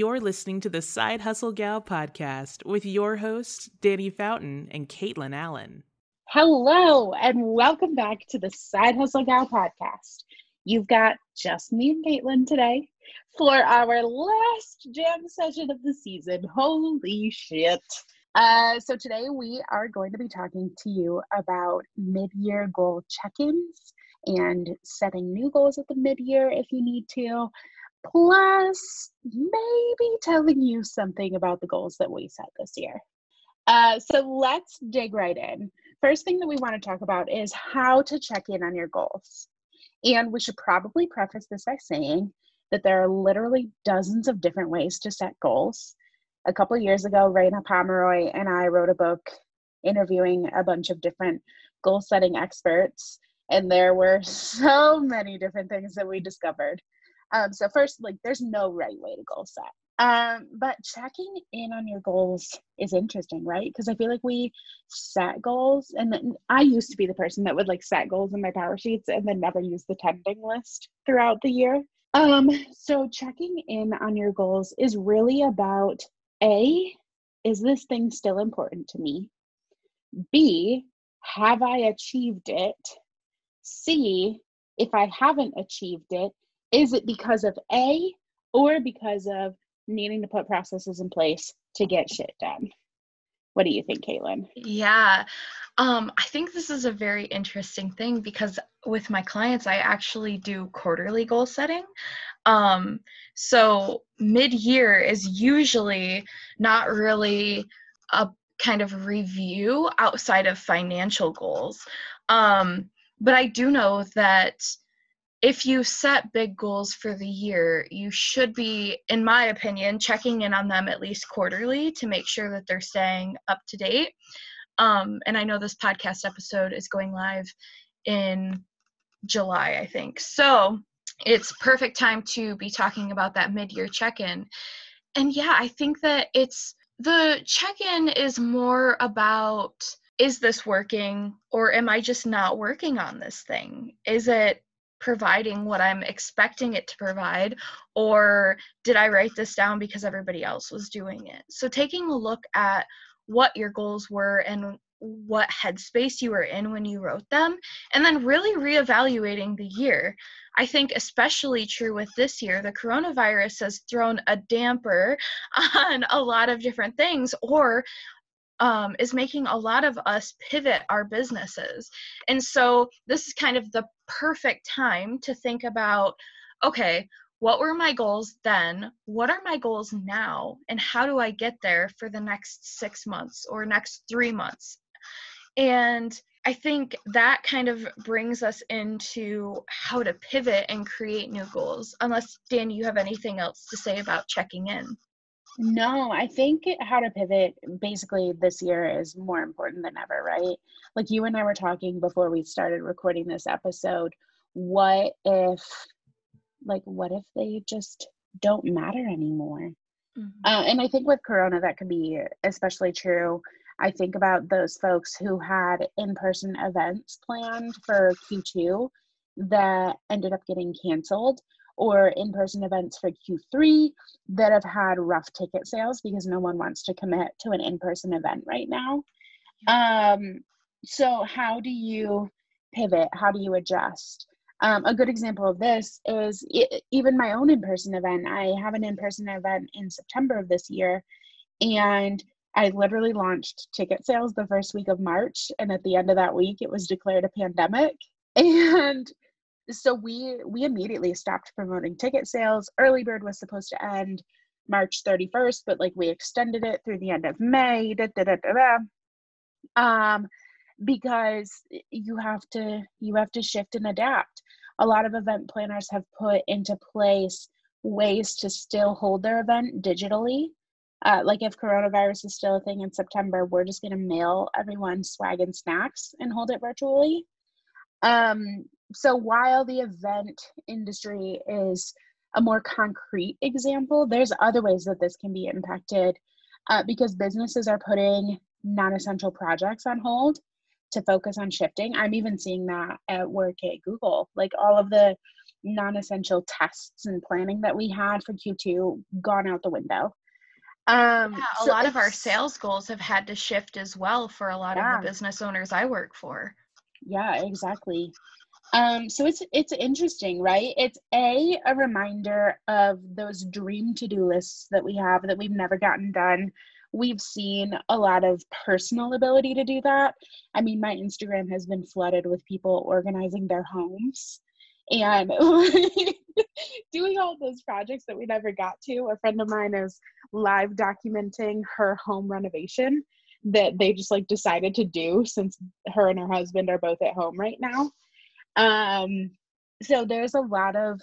You're listening to the Side Hustle Gal podcast with your hosts, Dannie Fountain and Caitlyn Allen. Hello, and welcome back to the Side Hustle Gal podcast. You've got just me and Caitlyn today for our last jam session of the season. Holy shit. Uh, so, today we are going to be talking to you about mid year goal check ins and setting new goals at the mid year if you need to, plus maybe telling you something about the goals that we set this year. Uh, so let's dig right in. First thing that we want to talk about is how to check in on your goals. And we should probably preface this by saying that there are literally dozens of different ways to set goals. A couple years ago, Reina Pomeroy and I wrote a book interviewing a bunch of different goal setting experts, and there were so many different things that we discovered. Um, so first, like there's no right way to goal set. Um, but checking in on your goals is interesting, right? Because I feel like we set goals, and I used to be the person that would like set goals in my power sheets and then never use the tending list throughout the year. Um, so checking in on your goals is really about A, is this thing still important to me? B, have I achieved it? C, if I haven't achieved it, is it because of A or because of needing to put processes in place to get shit done? What do you think, Caitlyn? Yeah, um, I think this is a very interesting thing because with my clients, I actually do quarterly goal setting. Um, so mid year is usually not really a kind of review outside of financial goals. Um, but I do know that if you set big goals for the year, you should be, in my opinion, checking in on them at least quarterly to make sure that they're staying up to date. Um, and I know this podcast episode is going live in July, I think. So it's perfect time to be talking about that mid year check in. And yeah, I think that it's the check in is more about is this working or am I just not working on this thing? Is it providing what I'm expecting it to provide, or did I write this down because everybody else was doing it? So, taking a look at what your goals were and what headspace you were in when you wrote them, and then really reevaluating the year. I think, especially true with this year, the coronavirus has thrown a damper on a lot of different things, or um, is making a lot of us pivot our businesses. And so this is kind of the perfect time to think about okay, what were my goals then? What are my goals now? And how do I get there for the next six months or next three months? And I think that kind of brings us into how to pivot and create new goals. Unless, Dan, you have anything else to say about checking in. No, I think how to pivot basically this year is more important than ever, right? Like you and I were talking before we started recording this episode. What if, like, what if they just don't matter anymore? Mm-hmm. Uh, and I think with Corona, that could be especially true. I think about those folks who had in person events planned for Q2 that ended up getting canceled or in person events for Q3 that have had rough ticket sales because no one wants to commit to an in person event right now. Um, so, how do you pivot? How do you adjust? Um, a good example of this is it, even my own in person event. I have an in person event in September of this year, and I literally launched ticket sales the first week of March. And at the end of that week, it was declared a pandemic. And so we we immediately stopped promoting ticket sales. Early bird was supposed to end march 31st but like we extended it through the end of may da, da, da, da, da. um because you have to you have to shift and adapt. A lot of event planners have put into place ways to still hold their event digitally. Uh, like if coronavirus is still a thing in september we're just going to mail everyone swag and snacks and hold it virtually. Um, so while the event industry is a more concrete example, there's other ways that this can be impacted uh, because businesses are putting non essential projects on hold to focus on shifting. I'm even seeing that at work at Google. Like all of the non essential tests and planning that we had for Q2 gone out the window. Um, yeah, a so lot of our sales goals have had to shift as well for a lot yeah. of the business owners I work for. Yeah, exactly. Um, so it's it's interesting, right? It's a a reminder of those dream to-do lists that we have that we've never gotten done. We've seen a lot of personal ability to do that. I mean, my Instagram has been flooded with people organizing their homes and doing all those projects that we never got to. A friend of mine is live documenting her home renovation that they just like decided to do since her and her husband are both at home right now. Um, so there's a lot of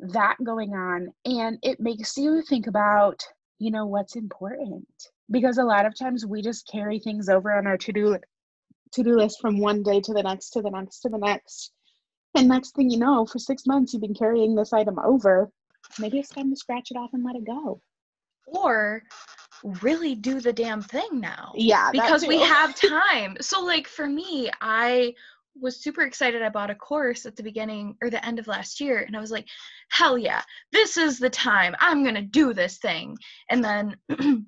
that going on, and it makes you think about, you know, what's important because a lot of times we just carry things over on our to-do to-do list from one day to the next to the next to the next and next thing you know, for six months, you've been carrying this item over. Maybe it's time to scratch it off and let it go. Or really do the damn thing now. Yeah. Because we have time. So, like, for me, I was super excited. I bought a course at the beginning or the end of last year, and I was like, hell yeah, this is the time. I'm going to do this thing. And then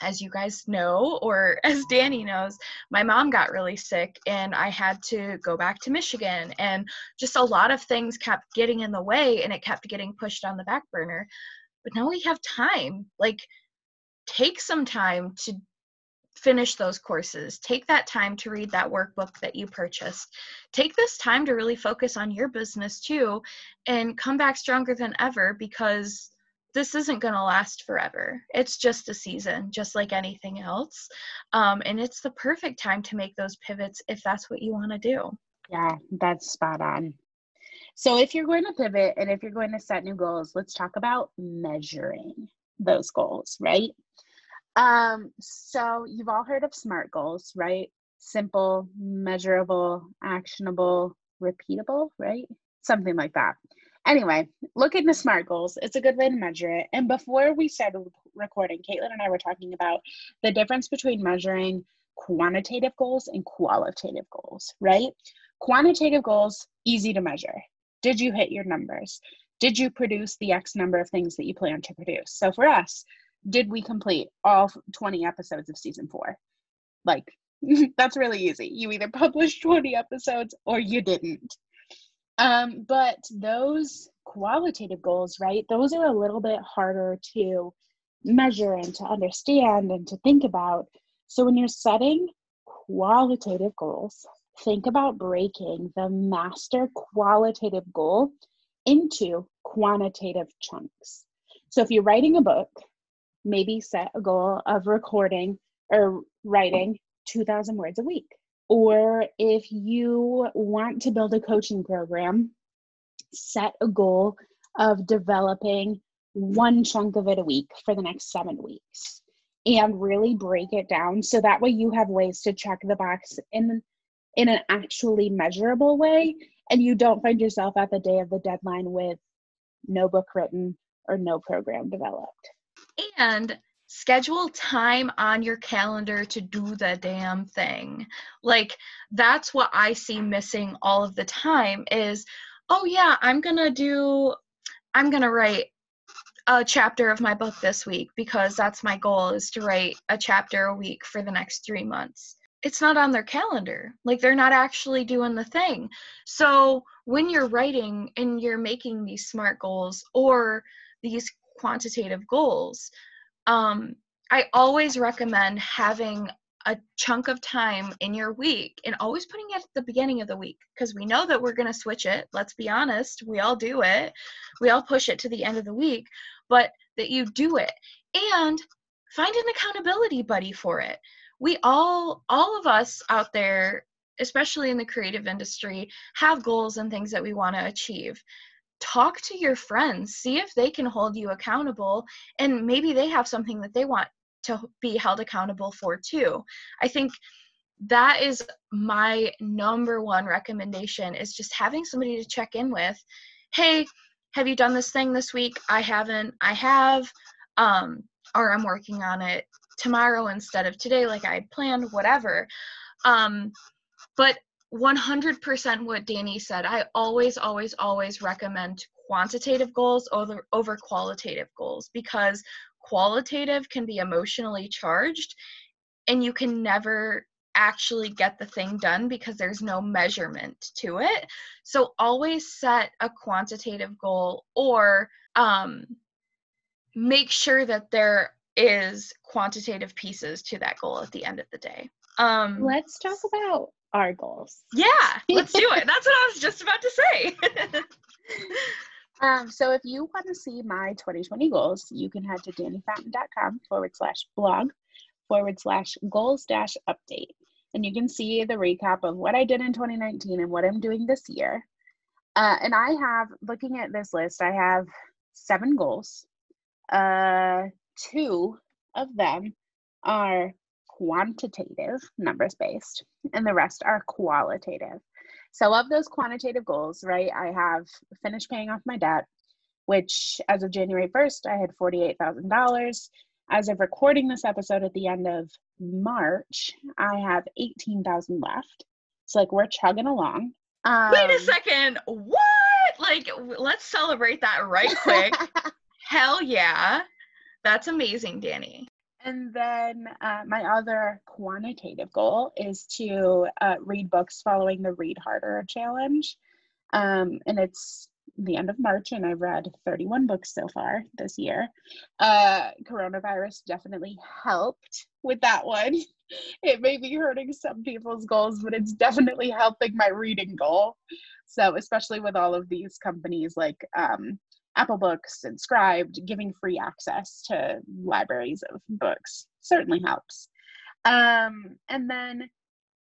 as you guys know, or as Dannie knows, my mom got really sick and I had to go back to Michigan. And just a lot of things kept getting in the way and it kept getting pushed on the back burner. But now we have time. Like, take some time to finish those courses. Take that time to read that workbook that you purchased. Take this time to really focus on your business too and come back stronger than ever because this isn't going to last forever. It's just a season, just like anything else. Um, and it's the perfect time to make those pivots if that's what you want to do. Yeah, that's spot on. So, if you're going to pivot and if you're going to set new goals, let's talk about measuring those goals, right? Um, so, you've all heard of SMART goals, right? Simple, measurable, actionable, repeatable, right? Something like that. Anyway, look into SMART goals. It's a good way to measure it. And before we started recording, Caitlyn and I were talking about the difference between measuring quantitative goals and qualitative goals, right? Quantitative goals, easy to measure. Did you hit your numbers? Did you produce the X number of things that you plan to produce? So for us, did we complete all 20 episodes of season four? Like, that's really easy. You either published 20 episodes or you didn't. Um, but those qualitative goals, right, those are a little bit harder to measure and to understand and to think about. So when you're setting qualitative goals, think about breaking the master qualitative goal into quantitative chunks. So if you're writing a book, maybe set a goal of recording or writing 2,000 words a week. Or if you want to build a coaching program, set a goal of developing one chunk of it a week for the next seven weeks and really break it down so that way you have ways to check the box in in an actually measurable way and you don't find yourself at the day of the deadline with no book written or no program developed and schedule time on your calendar to do the damn thing. Like that's what i see missing all of the time is oh yeah i'm gonna do i'm gonna write a chapter of my book this week because that's my goal is to write a chapter a week for the next three months. It's not on their calendar. Like they're not actually doing the thing. So when you're writing and you're making these smart goals or these quantitative goals um, I always recommend having a chunk of time in your week and always putting it at the beginning of the week because we know that we're going to switch it. Let's be honest, we all do it. We all push it to the end of the week, but that you do it and find an accountability buddy for it. We all, all of us out there, especially in the creative industry, have goals and things that we want to achieve talk to your friends see if they can hold you accountable and maybe they have something that they want to be held accountable for too. I think that is my number one recommendation is just having somebody to check in with hey have you done this thing this week? I haven't i have um or i'm working on it tomorrow instead of today like i planned whatever. Um but 100% what Dannie said. I always, always, always recommend quantitative goals over, over qualitative goals because qualitative can be emotionally charged and you can never actually get the thing done because there's no measurement to it. So always set a quantitative goal or um, make sure that there is quantitative pieces to that goal at the end of the day. Um, Let's talk about our goals. Yeah, let's do it. That's what I was just about to say. um, so if you want to see my 2020 goals, you can head to danniefountain.com forward slash blog forward slash goals dash update. And you can see the recap of what I did in 2019 and what I'm doing this year. Uh, and I have, looking at this list, I have seven goals. Uh, two of them are quantitative, numbers based, and the rest are qualitative. So, of those quantitative goals, right, I have finished paying off my debt, which as of January 1st, I had $48,000. As of recording this episode at the end of March, I have 18,000 left. So, like, we're chugging along. Um, Wait a second. What? Like, let's celebrate that right quick. Hell yeah. That's amazing, Dannie. And then uh, my other quantitative goal is to uh, read books following the Read Harder challenge. Um, and it's the end of March, and I've read 31 books so far this year. Uh, coronavirus definitely helped with that one. It may be hurting some people's goals, but it's definitely helping my reading goal. So, especially with all of these companies like um, Apple Books and Scribd, giving free access to libraries of books certainly helps. Um, and then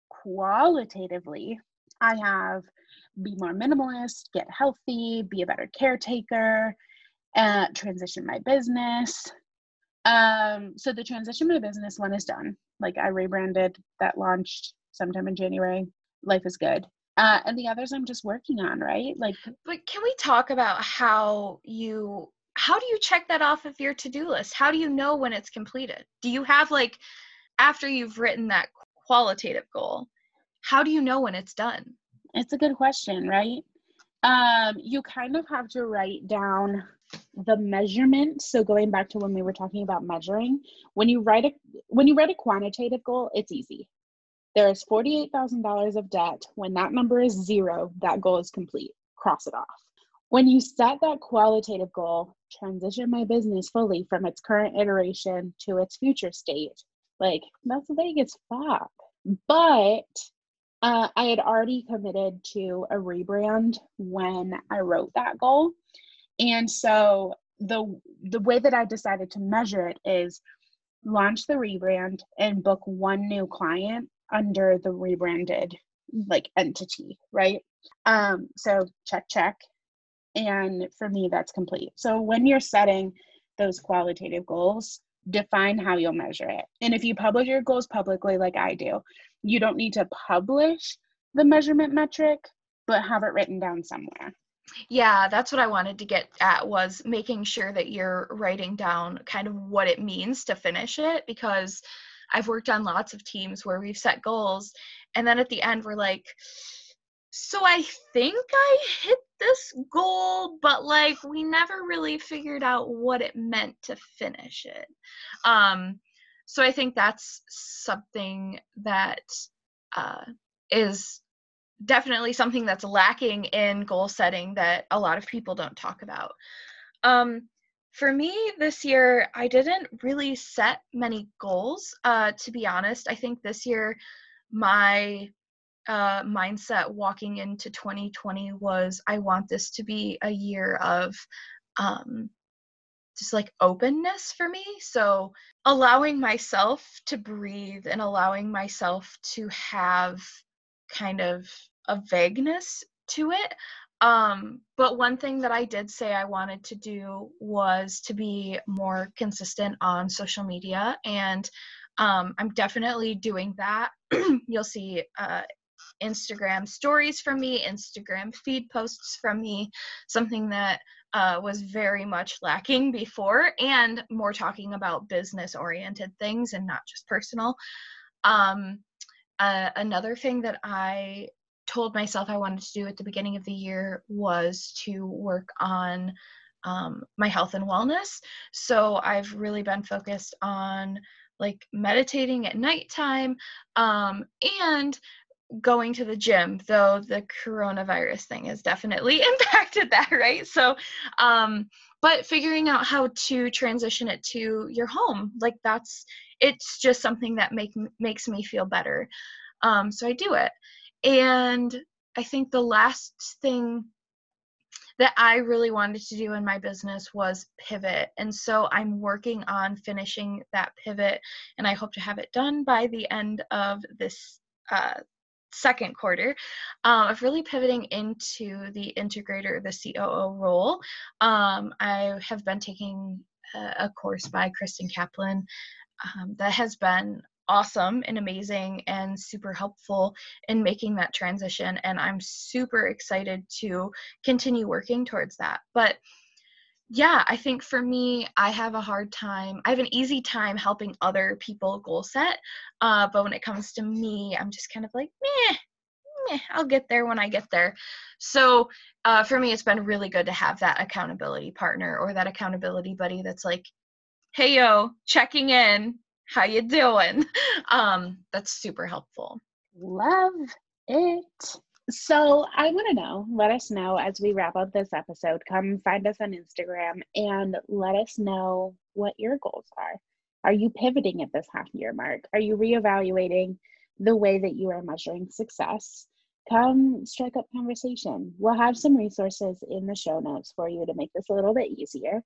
qualitatively, I have be more minimalist, get healthy, be a better caretaker, uh, transition my business. Um, so the transition my business one is done. Like I rebranded, that launched sometime in January. Life is good uh, and the others i'm just working on right? Like but can we talk about how you how do you check that off of your to-do list? How do you know when it's completed? Do you have like after you've written that qualitative goal how do you know when it's done? It's a good question right? Um you kind of have to write down the measurement. So going back to when we were talking about measuring when you write a when you write a quantitative goal it's easy there is $48,000 of debt. When that number is zero, that goal is complete. Cross it off. When you set that qualitative goal, transition my business fully from its current iteration to its future state, like that's Vegas as fuck. But uh, I had already committed to a rebrand when I wrote that goal. And so the the way that I decided to measure it is launch the rebrand and book one new client under the rebranded like entity, right? Um, so check, check. And for me, that's complete. So when you're setting those qualitative goals, define how you'll measure it. And if you publish your goals publicly, like I do, you don't need to publish the measurement metric, but have it written down somewhere. Yeah, that's what I wanted to get at was making sure that you're writing down kind of what it means to finish it because I've worked on lots of teams where we've set goals and then at the end we're like so I think I hit this goal, but like we never really figured out what it meant to finish it. Um, so I think that's something that uh, is definitely something that's lacking in goal setting that a lot of people don't talk about. Um, for me this year, I didn't really set many goals. Uh, to be honest, I think this year my uh, mindset walking into 2020 was I want this to be a year of um, just like openness for me. So allowing myself to breathe and allowing myself to have kind of a vagueness to it um, but one thing that I did say I wanted to do was to be more consistent on social media, and um, I'm definitely doing that. You'll see uh, Instagram stories from me, Instagram feed posts from me, something that uh, was very much lacking before, and more talking about business oriented things and not just personal. Um, uh, another thing that I told myself I wanted to do at the beginning of the year was to work on um, my health and wellness. So I've really been focused on like meditating at nighttime um, and going to the gym though the coronavirus thing has definitely impacted that right? So um but figuring out how to transition it to your home like that's it's just something that make makes me feel better. Um so i do it and i think the last thing that I really wanted to do in my business was pivot. And so I'm working on finishing that pivot, and I hope to have it done by the end of this uh, second quarter um, of really pivoting into the integrator, the COO role. Um, I have been taking a, a course by Kristen Kaplan um, that has been awesome and amazing and super helpful in making that transition. And I'm super excited to continue working towards that. But yeah, I think for me, I have a hard time. I have an easy time helping other people goal set. Uh, but when it comes to me, I'm just kind of like, meh, meh, I'll get there when I get there. So uh, for me, it's been really good to have that accountability partner or that accountability buddy that's like, hey, yo, checking in. How you doing? Um, that's super helpful. Love it. So I want to know, let us know as we wrap up this episode. Come find us on Instagram and let us know what your goals are. Are you pivoting at this half year mark? Are you reevaluating the way that you are measuring success? Come strike up conversation. We'll have some resources in the show notes for you to make this a little bit easier.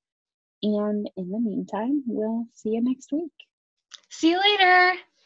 And in the meantime, we'll see you next week. See you later.